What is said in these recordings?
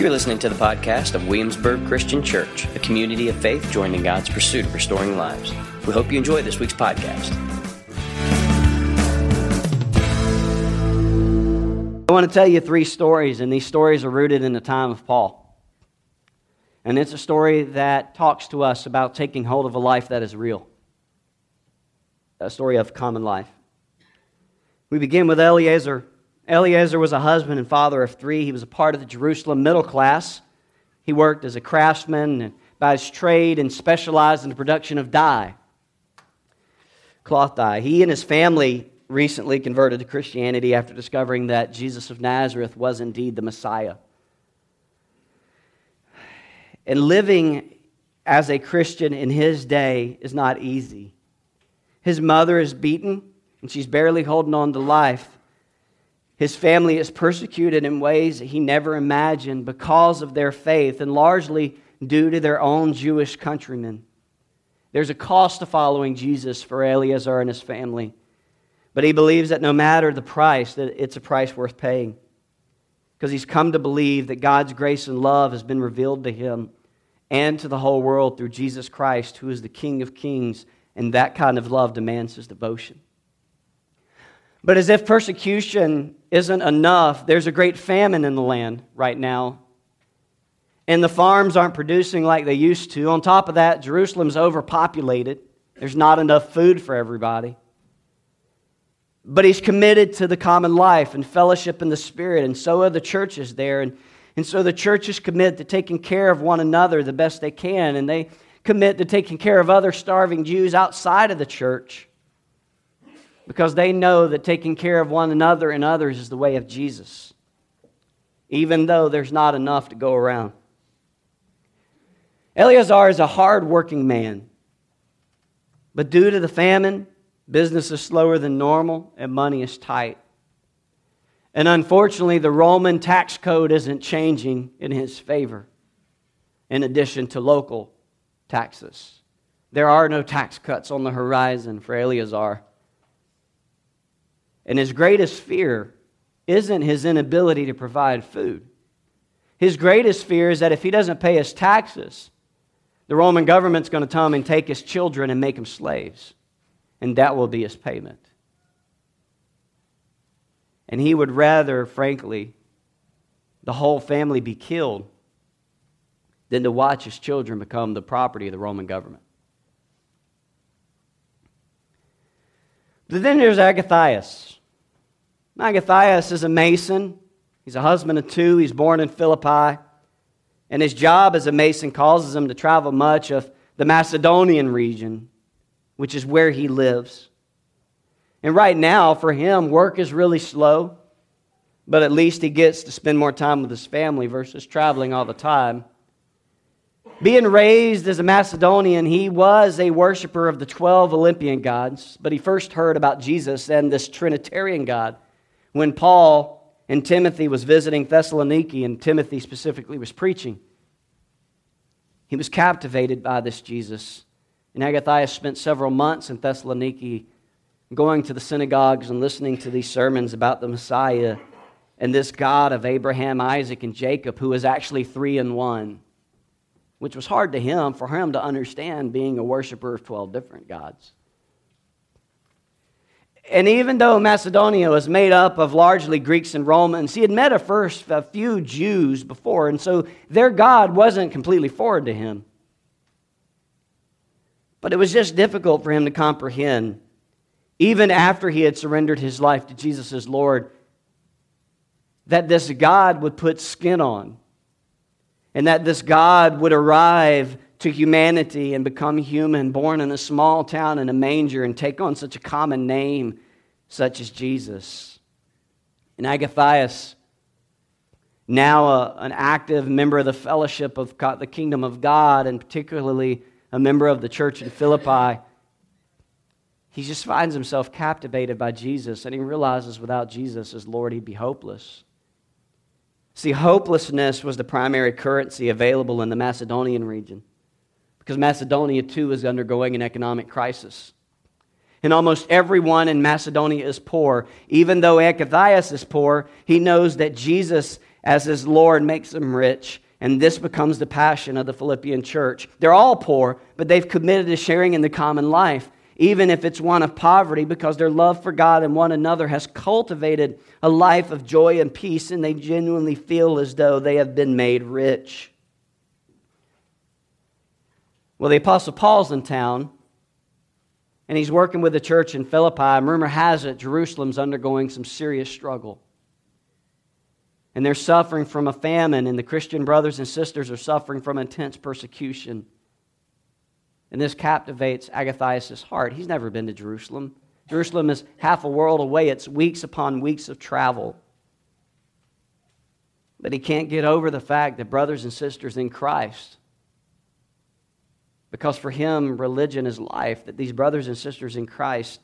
You're listening to the podcast of Williamsburg Christian Church, a community of faith joined in God's pursuit of restoring lives. We hope you enjoy this week's podcast. I want to tell you three stories, and these stories are rooted in the time of Paul. And it's a story that talks to us about taking hold of a life that is real, a story of common life. We begin with Eliezer. Eliezer was a husband and father of three. He was a part of the Jerusalem middle class. He worked as a craftsman and by his trade and specialized in the production of dye, cloth dye. He and his family recently converted to Christianity after discovering that Jesus of Nazareth was indeed the Messiah. And living as a Christian in his day is not easy. His mother is beaten, and she's barely holding on to life. His family is persecuted in ways that he never imagined because of their faith, and largely due to their own Jewish countrymen. There's a cost to following Jesus for Eleazar and his family, but he believes that no matter the price, that it's a price worth paying because he's come to believe that God's grace and love has been revealed to him and to the whole world through Jesus Christ, who is the King of kings, and that kind of love demands his devotion. But as if persecution isn't enough, there's a great famine in the land right now. And the farms aren't producing like they used to. On top of that, Jerusalem's overpopulated. There's not enough food for everybody. But he's committed to the common life and fellowship in the Spirit, and so are the churches there. And, and so the churches commit to taking care of one another the best they can, and they commit to taking care of other starving Jews outside of the church because they know that taking care of one another and others is the way of Jesus, even though there's not enough to go around. Eleazar is a hard-working man, but due to the famine, Business is slower than normal, and money is tight. And unfortunately, the Roman tax code isn't changing in his favor, in addition to local taxes. There are no tax cuts on the horizon for Eleazar. And his greatest fear isn't his inability to provide food. His greatest fear is that if he doesn't pay his taxes, the Roman government's going to come and take his children and make them slaves and that will be his payment. And he would rather, frankly, the whole family be killed than to watch his children become the property of the Roman government. But then there's Agathias. Agathias is a mason. He's a husband of two. He's born in Philippi. And his job as a mason causes him to travel much of the Macedonian region which is where he lives. And right now, for him, work is really slow, but at least he gets to spend more time with his family versus traveling all the time. Being raised as a Macedonian, he was a worshiper of the 12 Olympian gods, but he first heard about Jesus and this Trinitarian God when Paul and Timothy was visiting Thessaloniki and Timothy specifically was preaching. He was captivated by this Jesus and Agathias spent several months in Thessaloniki going to the synagogues and listening to these sermons about the Messiah and this God of Abraham, Isaac, and Jacob, who is actually three in one, which was hard to him for him to understand being a worshiper of 12 different gods. And even though Macedonia was made up of largely Greeks and Romans, he had met a first a few Jews before, and so their God wasn't completely foreign to him. But it was just difficult for him to comprehend, even after he had surrendered his life to Jesus as Lord, that this God would put skin on, and that this God would arrive to humanity and become human, born in a small town in a manger, and take on such a common name, such as Jesus. And Agathias, now a, an active member of the fellowship of God, the kingdom of God, and particularly a member of the church in Philippi, he just finds himself captivated by Jesus and he realizes without Jesus as Lord, he'd be hopeless. See, hopelessness was the primary currency available in the Macedonian region because Macedonia too is undergoing an economic crisis. And almost everyone in Macedonia is poor. Even though Agathias is poor, he knows that Jesus, as his Lord, makes him rich. And this becomes the passion of the Philippian church. They're all poor, but they've committed to sharing in the common life, even if it's one of poverty, because their love for God and one another has cultivated a life of joy and peace, and they genuinely feel as though they have been made rich. Well, the Apostle Paul's in town, and he's working with the church in Philippi. And rumor has it Jerusalem's undergoing some serious struggle. And they're suffering from a famine, and the Christian brothers and sisters are suffering from intense persecution. And this captivates Agathias' heart. He's never been to Jerusalem. Jerusalem is half a world away, it's weeks upon weeks of travel. But he can't get over the fact that brothers and sisters in Christ because for him, religion is life, that these brothers and sisters in Christ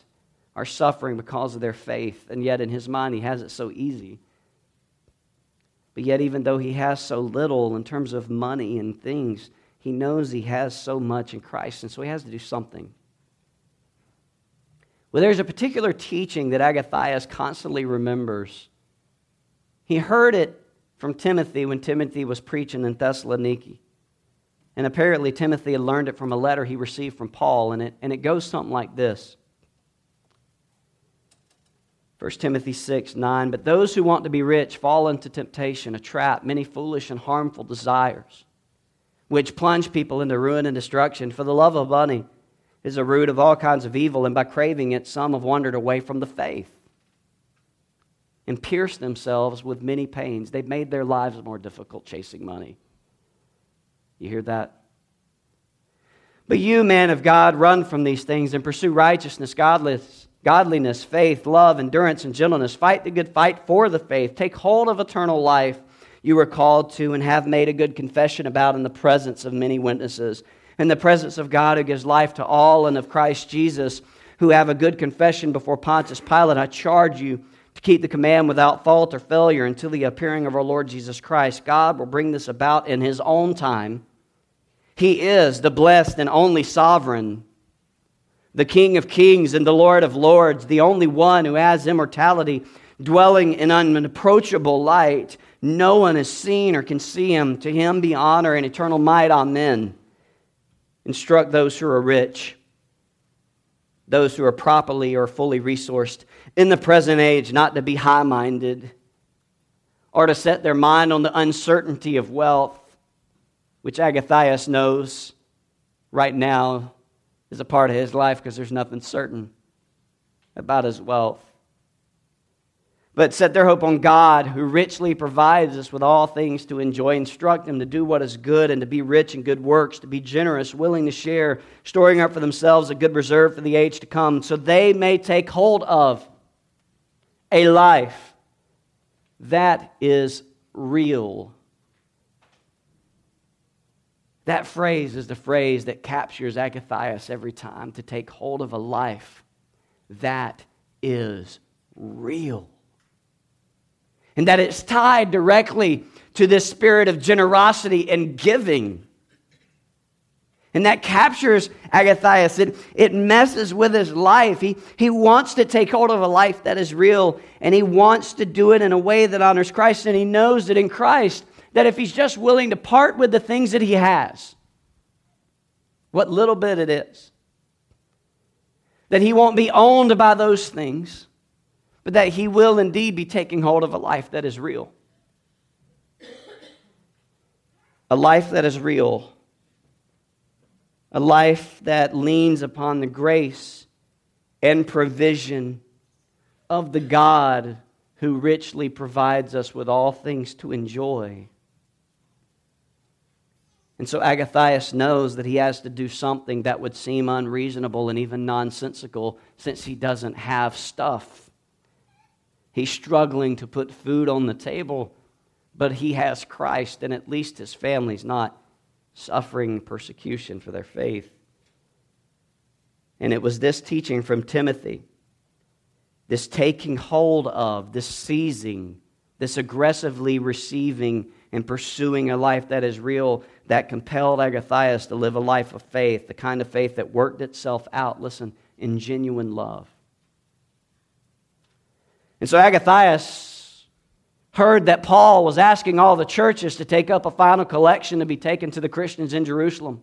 are suffering because of their faith. And yet, in his mind, he has it so easy. But yet, even though he has so little in terms of money and things, he knows he has so much in Christ. And so he has to do something. Well, there's a particular teaching that Agathias constantly remembers. He heard it from Timothy when Timothy was preaching in Thessaloniki. And apparently, Timothy had learned it from a letter he received from Paul, and it, and it goes something like this 1 Timothy 6 9. But those who want to be rich fall into temptation, a trap, many foolish and harmful desires, which plunge people into ruin and destruction. For the love of money is a root of all kinds of evil, and by craving it, some have wandered away from the faith and pierced themselves with many pains. They've made their lives more difficult chasing money. You hear that? But you, man of God, run from these things and pursue righteousness, godliness, godliness, faith, love, endurance, and gentleness. Fight the good fight for the faith. Take hold of eternal life you were called to and have made a good confession about in the presence of many witnesses. In the presence of God who gives life to all and of Christ Jesus, who have a good confession before Pontius Pilate, I charge you to keep the command without fault or failure until the appearing of our Lord Jesus Christ. God will bring this about in His own time. He is the blessed and only sovereign, the King of kings and the Lord of lords, the only one who has immortality, dwelling in unapproachable light. No one has seen or can see him. To him be honor and eternal might. Amen. Instruct those who are rich, those who are properly or fully resourced in the present age not to be high minded or to set their mind on the uncertainty of wealth, which Agathias knows right now is a part of his life because there's nothing certain about his wealth. But set their hope on God, who richly provides us with all things to enjoy. Instruct them to do what is good and to be rich in good works, to be generous, willing to share, storing up for themselves a good reserve for the age to come, so they may take hold of a life that is real. That phrase is the phrase that captures Agathias every time to take hold of a life that is real. And that it's tied directly to this spirit of generosity and giving. And that captures Agathias. It, it messes with his life. He, he wants to take hold of a life that is real, and he wants to do it in a way that honors Christ. And he knows that in Christ, that if he's just willing to part with the things that he has, what little bit it is, that he won't be owned by those things, but that he will indeed be taking hold of a life that is real. A life that is real a life that leans upon the grace and provision of the God who richly provides us with all things to enjoy. And so Agathias knows that he has to do something that would seem unreasonable and even nonsensical since he doesn't have stuff. He's struggling to put food on the table, but he has Christ, and at least his family's not suffering persecution for their faith. And it was this teaching from Timothy, this taking hold of, this seizing, this aggressively receiving and pursuing a life that is real, that compelled Agathias to live a life of faith, the kind of faith that worked itself out, listen, in genuine love. And so Agathias heard that Paul was asking all the churches to take up a final collection to be taken to the Christians in Jerusalem.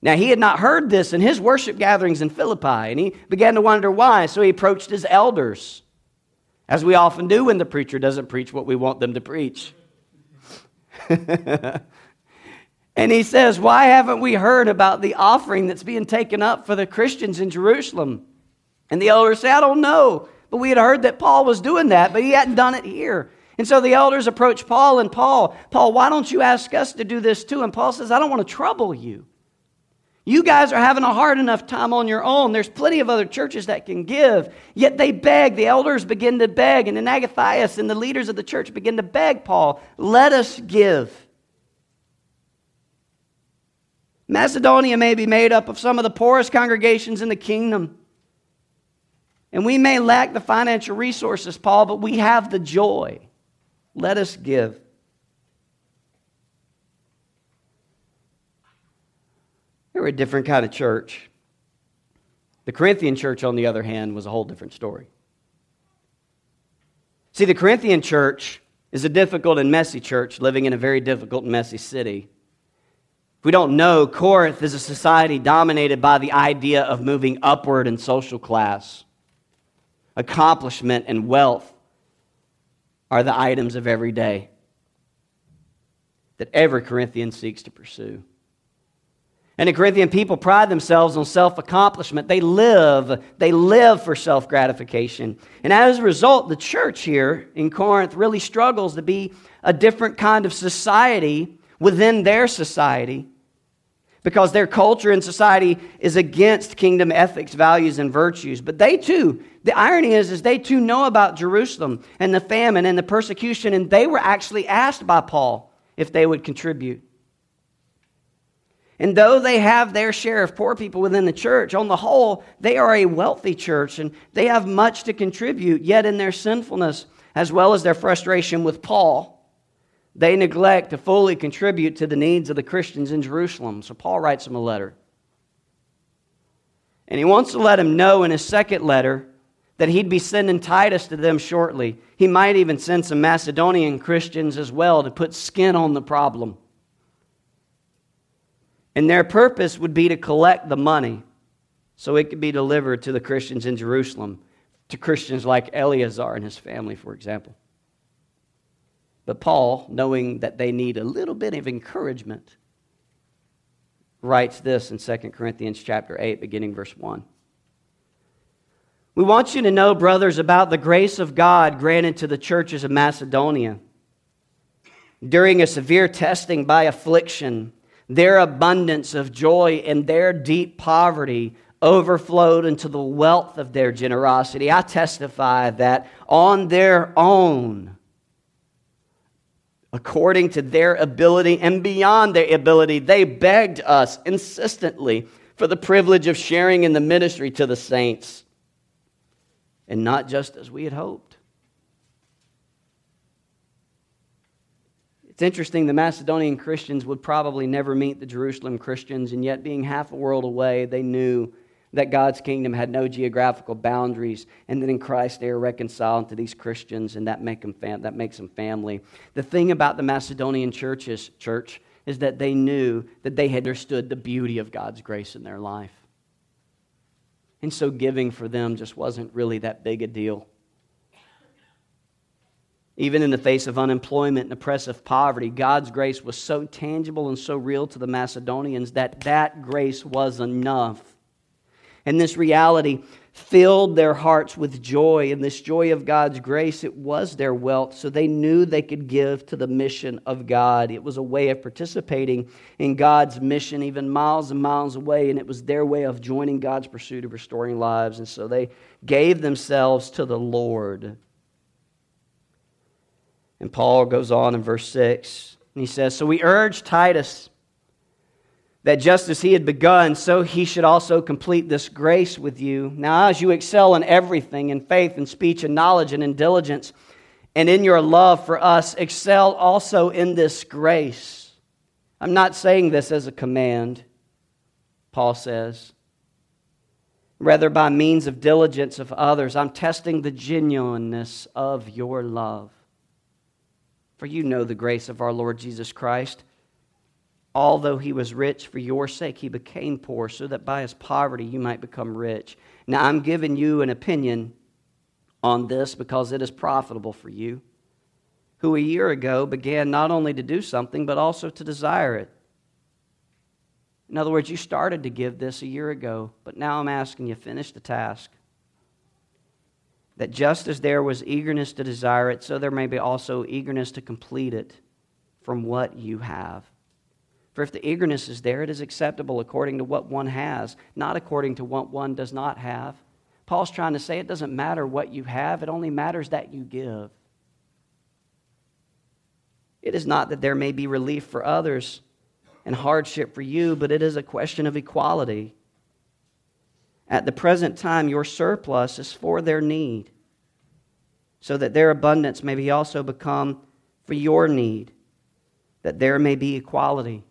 Now, he had not heard this in his worship gatherings in Philippi, and he began to wonder why. So he approached his elders, as we often do when the preacher doesn't preach what we want them to preach. and he says, Why haven't we heard about the offering that's being taken up for the Christians in Jerusalem? And the elders say, I don't know. But we had heard that Paul was doing that, but he hadn't done it here. And so the elders approach Paul and Paul, Paul, why don't you ask us to do this too? And Paul says, I don't want to trouble you. You guys are having a hard enough time on your own. There's plenty of other churches that can give. Yet they beg. The elders begin to beg. And then Agathias and the leaders of the church begin to beg Paul, let us give. Macedonia may be made up of some of the poorest congregations in the kingdom. And we may lack the financial resources, Paul, but we have the joy. Let us give. They were a different kind of church. The Corinthian church, on the other hand, was a whole different story. See, the Corinthian church is a difficult and messy church living in a very difficult and messy city. If we don't know, Corinth is a society dominated by the idea of moving upward in social class accomplishment, and wealth are the items of every day that every Corinthian seeks to pursue. And the Corinthian people pride themselves on self accomplishment. They live, they live for self gratification. And as a result, the church here in Corinth really struggles to be a different kind of society within their society because their culture and society is against kingdom ethics, values, and virtues. But they too, the irony is, is they too know about Jerusalem and the famine and the persecution, and they were actually asked by Paul if they would contribute. And though they have their share of poor people within the church, on the whole, they are a wealthy church and they have much to contribute, yet in their sinfulness, as well as their frustration with Paul, they neglect to fully contribute to the needs of the Christians in Jerusalem. So Paul writes them a letter. And he wants to let them know in his second letter that he'd be sending Titus to them shortly. He might even send some Macedonian Christians as well to put skin on the problem. And their purpose would be to collect the money so it could be delivered to the Christians in Jerusalem, to Christians like Eleazar and his family, for example. But Paul, knowing that they need a little bit of encouragement, writes this in 2 Corinthians chapter 8 beginning verse 1. We want you to know, brothers, about the grace of God granted to the churches of Macedonia. During a severe testing by affliction, their abundance of joy and their deep poverty overflowed into the wealth of their generosity. I testify that on their own, according to their ability and beyond their ability, they begged us insistently for the privilege of sharing in the ministry to the saints, and not just as we had hoped. It's interesting, the Macedonian Christians would probably never meet the Jerusalem Christians, and yet, being half a world away, they knew that God's kingdom had no geographical boundaries, and that in Christ they are reconciled to these Christians, and that, make them fam- that makes them family. The thing about the Macedonian churches, church is that they knew that they had understood the beauty of God's grace in their life. And so giving for them just wasn't really that big a deal. Even in the face of unemployment and oppressive poverty, God's grace was so tangible and so real to the Macedonians that that grace was enough and this reality filled their hearts with joy. And this joy of God's grace, it was their wealth. So they knew they could give to the mission of God. It was a way of participating in God's mission, even miles and miles away. And it was their way of joining God's pursuit of restoring lives. And so they gave themselves to the Lord. And Paul goes on in verse 6, and he says, So we urge Titus that just as he had begun, so he should also complete this grace with you. Now, as you excel in everything, in faith and speech and knowledge and in diligence, and in your love for us, excel also in this grace. I'm not saying this as a command, Paul says, rather by means of diligence of others. I'm testing the genuineness of your love. For you know the grace of our Lord Jesus Christ. Although he was rich, for your sake he became poor, so that by his poverty you might become rich. Now I'm giving you an opinion on this because it is profitable for you, who a year ago began not only to do something, but also to desire it. In other words, you started to give this a year ago, but now I'm asking you, finish the task. That just as there was eagerness to desire it, so there may be also eagerness to complete it from what you have. For if the eagerness is there, it is acceptable according to what one has, not according to what one does not have. Paul's trying to say it doesn't matter what you have, it only matters that you give. It is not that there may be relief for others and hardship for you, but it is a question of equality. At the present time, your surplus is for their need, so that their abundance may be also become for your need, that there may be equality.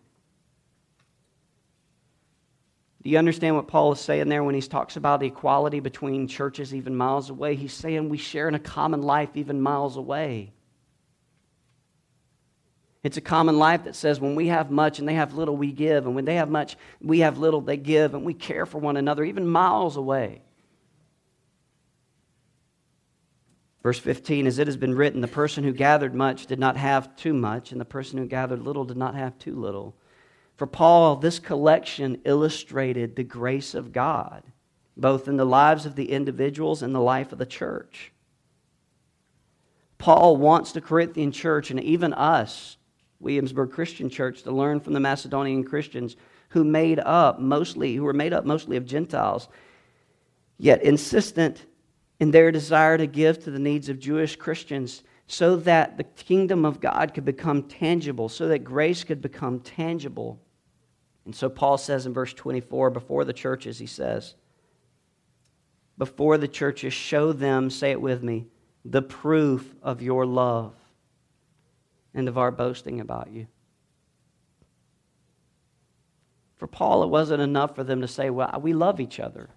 Do you understand what Paul is saying there when he talks about the equality between churches even miles away? He's saying we share in a common life even miles away. It's a common life that says when we have much and they have little, we give. And when they have much, we have little, they give. And we care for one another, even miles away. Verse 15, as it has been written, the person who gathered much did not have too much, and the person who gathered little did not have too little. For Paul, this collection illustrated the grace of God, both in the lives of the individuals and the life of the church. Paul wants the Corinthian church and even us Williamsburg Christian Church to learn from the Macedonian Christians who made up mostly who were made up mostly of Gentiles, yet insistent in their desire to give to the needs of Jewish Christians so that the kingdom of God could become tangible, so that grace could become tangible. And so Paul says in verse 24, before the churches, he says, before the churches, show them, say it with me, the proof of your love and of our boasting about you. For Paul, it wasn't enough for them to say, Well, we love each other.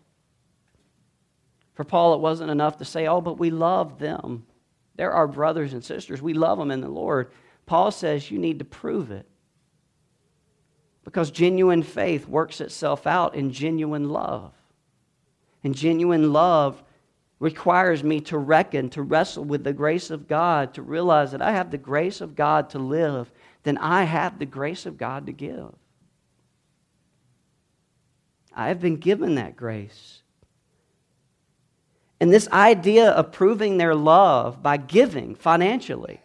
For Paul, it wasn't enough to say, Oh, but we love them. They're our brothers and sisters. We love them in the Lord. Paul says you need to prove it. Because genuine faith works itself out in genuine love. And genuine love requires me to reckon, to wrestle with the grace of God, to realize that I have the grace of God to live, then I have the grace of God to give. I have been given that grace. And this idea of proving their love by giving financially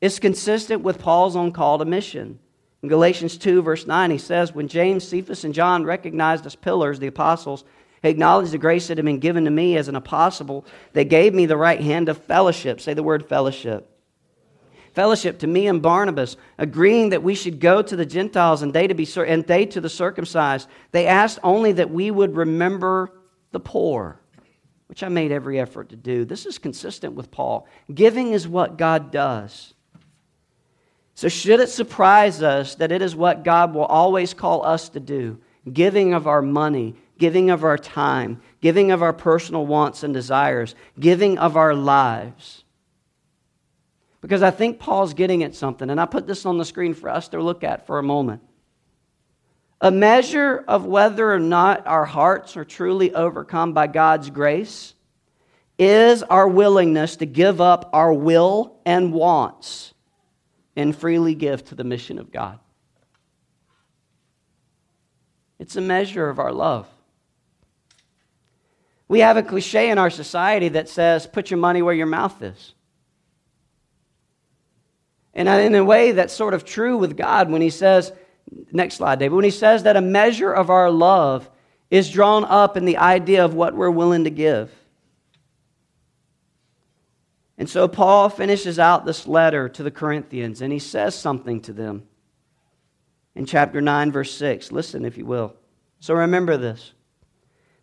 is consistent with Paul's own call to mission. In Galatians 2, verse 9, he says, When James, Cephas, and John recognized as pillars the apostles, acknowledged the grace that had been given to me as an apostle. They gave me the right hand of fellowship. Say the word fellowship. Fellowship to me and Barnabas, agreeing that we should go to the Gentiles and they to be and they to the circumcised. They asked only that we would remember the poor, which I made every effort to do. This is consistent with Paul. Giving is what God does. So, should it surprise us that it is what God will always call us to do? Giving of our money, giving of our time, giving of our personal wants and desires, giving of our lives. Because I think Paul's getting at something, and I put this on the screen for us to look at for a moment. A measure of whether or not our hearts are truly overcome by God's grace is our willingness to give up our will and wants and freely give to the mission of God. It's a measure of our love. We have a cliche in our society that says, put your money where your mouth is. And in a way, that's sort of true with God when He says, next slide, David, when He says that a measure of our love is drawn up in the idea of what we're willing to give. And so Paul finishes out this letter to the Corinthians and he says something to them in chapter 9, verse 6. Listen, if you will. So remember this.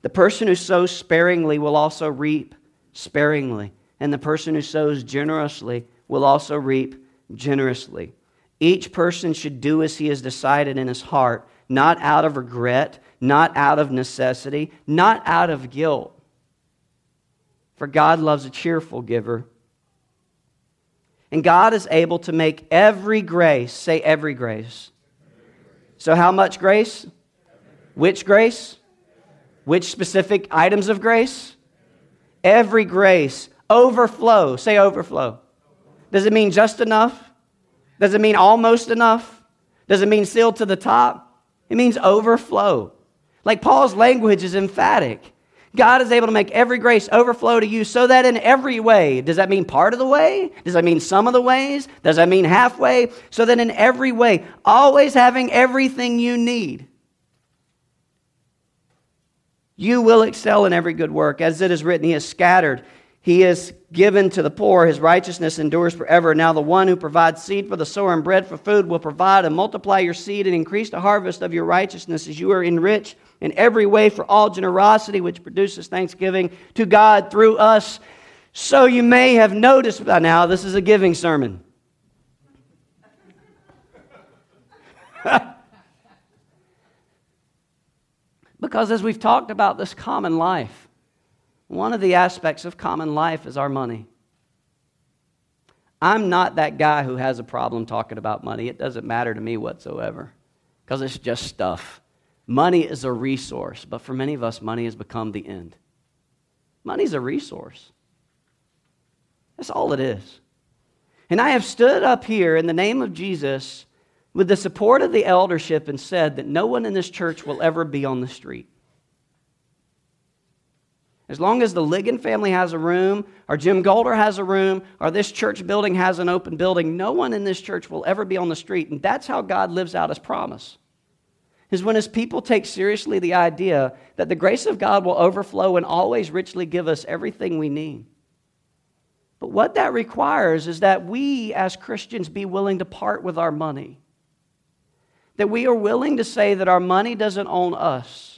The person who sows sparingly will also reap sparingly, and the person who sows generously will also reap generously. Each person should do as he has decided in his heart, not out of regret, not out of necessity, not out of guilt. For God loves a cheerful giver. And God is able to make every grace, say every grace. So, how much grace? Which grace? Which specific items of grace? Every grace. Overflow. Say overflow. Does it mean just enough? Does it mean almost enough? Does it mean still to the top? It means overflow. Like Paul's language is emphatic. God is able to make every grace overflow to you so that in every way, does that mean part of the way? Does that mean some of the ways? Does that mean halfway? So that in every way, always having everything you need, you will excel in every good work. As it is written, He has scattered he is given to the poor. His righteousness endures forever. Now, the one who provides seed for the sower and bread for food will provide and multiply your seed and increase the harvest of your righteousness as you are enriched in every way for all generosity, which produces thanksgiving to God through us. So, you may have noticed by now this is a giving sermon. because as we've talked about this common life, one of the aspects of common life is our money. I'm not that guy who has a problem talking about money. It doesn't matter to me whatsoever because it's just stuff. Money is a resource, but for many of us, money has become the end. Money is a resource. That's all it is. And I have stood up here in the name of Jesus with the support of the eldership and said that no one in this church will ever be on the street. As long as the Ligon family has a room, or Jim Golder has a room, or this church building has an open building, no one in this church will ever be on the street. And that's how God lives out his promise. Is when his people take seriously the idea that the grace of God will overflow and always richly give us everything we need. But what that requires is that we as Christians be willing to part with our money. That we are willing to say that our money doesn't own us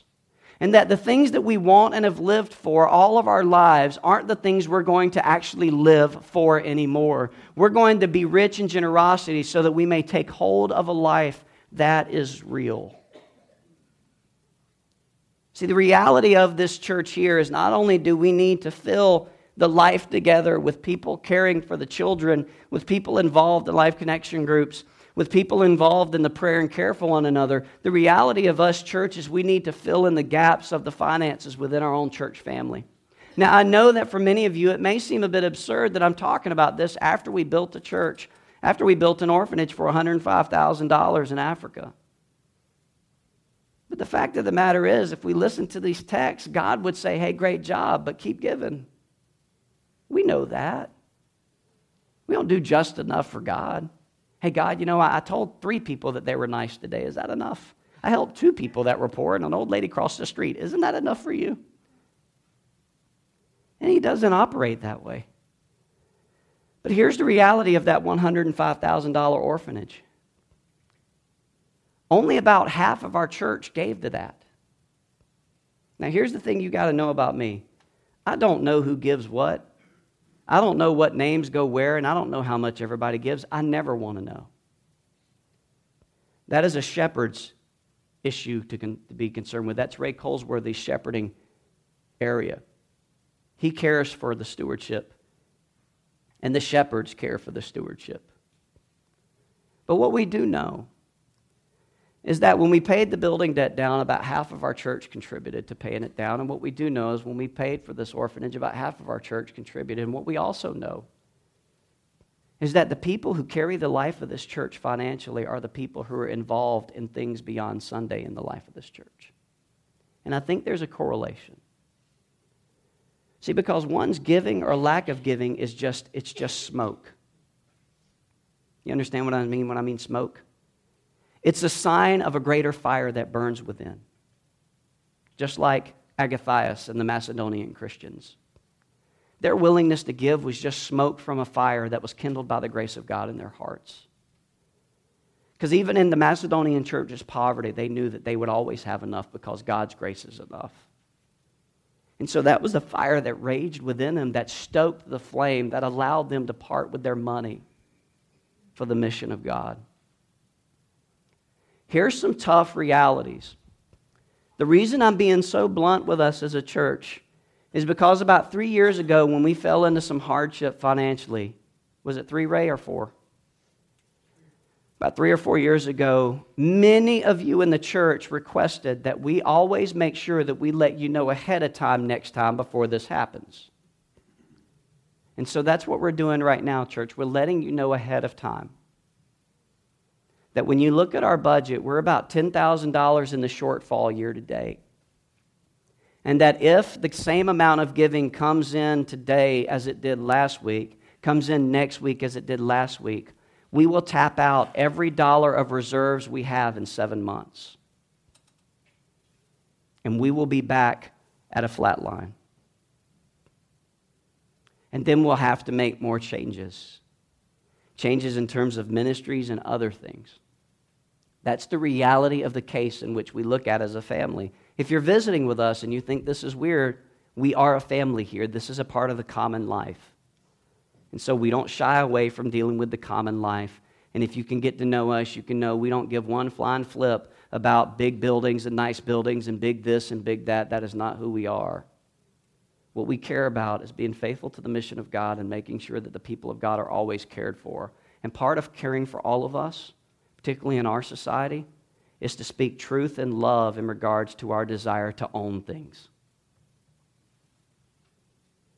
and that the things that we want and have lived for all of our lives aren't the things we're going to actually live for anymore. We're going to be rich in generosity so that we may take hold of a life that is real. See, the reality of this church here is not only do we need to fill the life together with people caring for the children, with people involved in life connection groups with people involved in the prayer and care for one another. The reality of us, church, is we need to fill in the gaps of the finances within our own church family. Now, I know that for many of you, it may seem a bit absurd that I'm talking about this after we built a church, after we built an orphanage for $105,000 in Africa. But the fact of the matter is, if we listen to these texts, God would say, hey, great job, but keep giving. We know that. We don't do just enough for God. Hey, God, you know, I, told three people that they were nice today. Is that enough? I helped two people that were poor, and an old lady crossed the street. Isn't that enough for you? And He doesn't operate that way. But here's the reality of that $105,000 orphanage only about half of our church gave to that. Now, here's the thing you got to know about me I don't know who gives what. I don't know what names go where, and I don't know how much everybody gives. I never want to know. That is a shepherd's issue to, con- to be concerned with. That's Ray Colesworthy's shepherding area. He cares for the stewardship, and the shepherds care for the stewardship. But what we do know is that when we paid the building debt down, about half of our church contributed to paying it down. And what we do know is when we paid for this orphanage, about half of our church contributed. And what we also know is that the people who carry the life of this church financially are the people who are involved in things beyond Sunday in the life of this church. And I think there's a correlation. See, because one's giving or lack of giving is just, it's just smoke. You understand what I mean when I mean smoke? It's a sign of a greater fire that burns within, just like Agathias and the Macedonian Christians. Their willingness to give was just smoke from a fire that was kindled by the grace of God in their hearts. Because even in the Macedonian church's poverty, they knew that they would always have enough because God's grace is enough. And so that was the fire that raged within them, that stoked the flame, that allowed them to part with their money for the mission of God. Here's some tough realities. The reason I'm being so blunt with us as a church is because about three years ago, when we fell into some hardship financially, was it three, Ray, or four? About three or four years ago, many of you in the church requested that we always make sure that we let you know ahead of time next time before this happens. And so that's what we're doing right now, church. We're letting you know ahead of time that when you look at our budget, we're about $10,000 in the shortfall year to date. And that if the same amount of giving comes in today as it did last week, comes in next week as it did last week, we will tap out every dollar of reserves we have in seven months. And we will be back at a flat line. And then we'll have to make more changes changes in terms of ministries and other things. That's the reality of the case in which we look at as a family. If you're visiting with us and you think this is weird, we are a family here. This is a part of the common life. And so we don't shy away from dealing with the common life. And if you can get to know us, you can know we don't give one flying flip about big buildings and nice buildings and big this and big that. That is not who we are. What we care about is being faithful to the mission of God and making sure that the people of God are always cared for. And part of caring for all of us, particularly in our society, is to speak truth and love in regards to our desire to own things.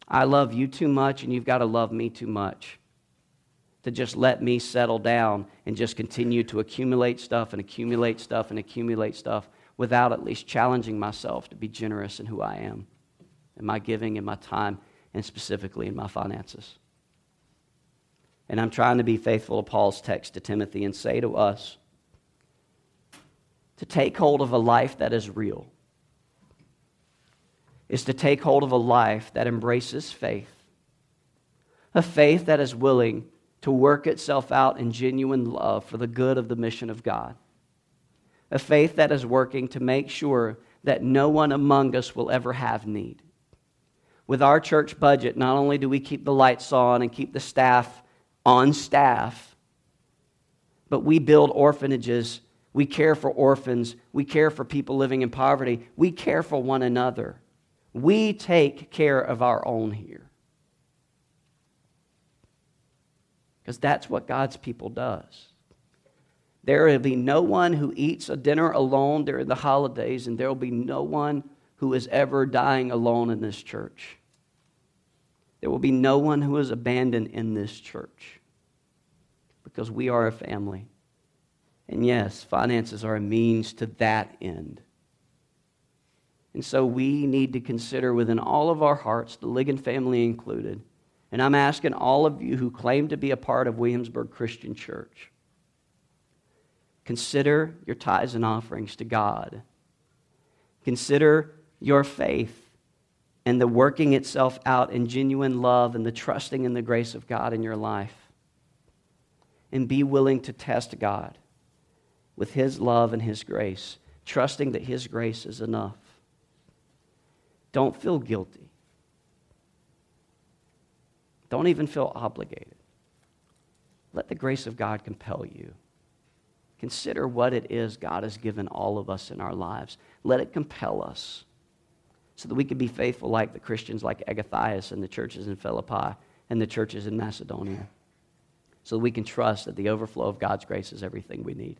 I love you too much, and you've got to love me too much to just let me settle down and just continue to accumulate stuff and accumulate stuff and accumulate stuff without at least challenging myself to be generous in who I am, in my giving, in my time, and specifically in my finances. And I'm trying to be faithful to Paul's text to Timothy and say to us to take hold of a life that is real is to take hold of a life that embraces faith, a faith that is willing to work itself out in genuine love for the good of the mission of God, a faith that is working to make sure that no one among us will ever have need. With our church budget, not only do we keep the lights on and keep the staff on staff, but we build orphanages. We care for orphans. We care for people living in poverty. We care for one another. We take care of our own here. Because that's what God's people does. There will be no one who eats a dinner alone during the holidays, and there will be no one who is ever dying alone in this church. There will be no one who is abandoned in this church because we are a family. And yes, finances are a means to that end. And so we need to consider within all of our hearts, the Ligon family included. And I'm asking all of you who claim to be a part of Williamsburg Christian Church consider your tithes and offerings to God. Consider your faith and the working itself out in genuine love and the trusting in the grace of God in your life. And be willing to test God with His love and His grace, trusting that His grace is enough. Don't feel guilty. Don't even feel obligated. Let the grace of God compel you. Consider what it is God has given all of us in our lives. Let it compel us so that we can be faithful like the Christians like Agathias and the churches in Philippi and the churches in Macedonia. So that we can trust that the overflow of God's grace is everything we need.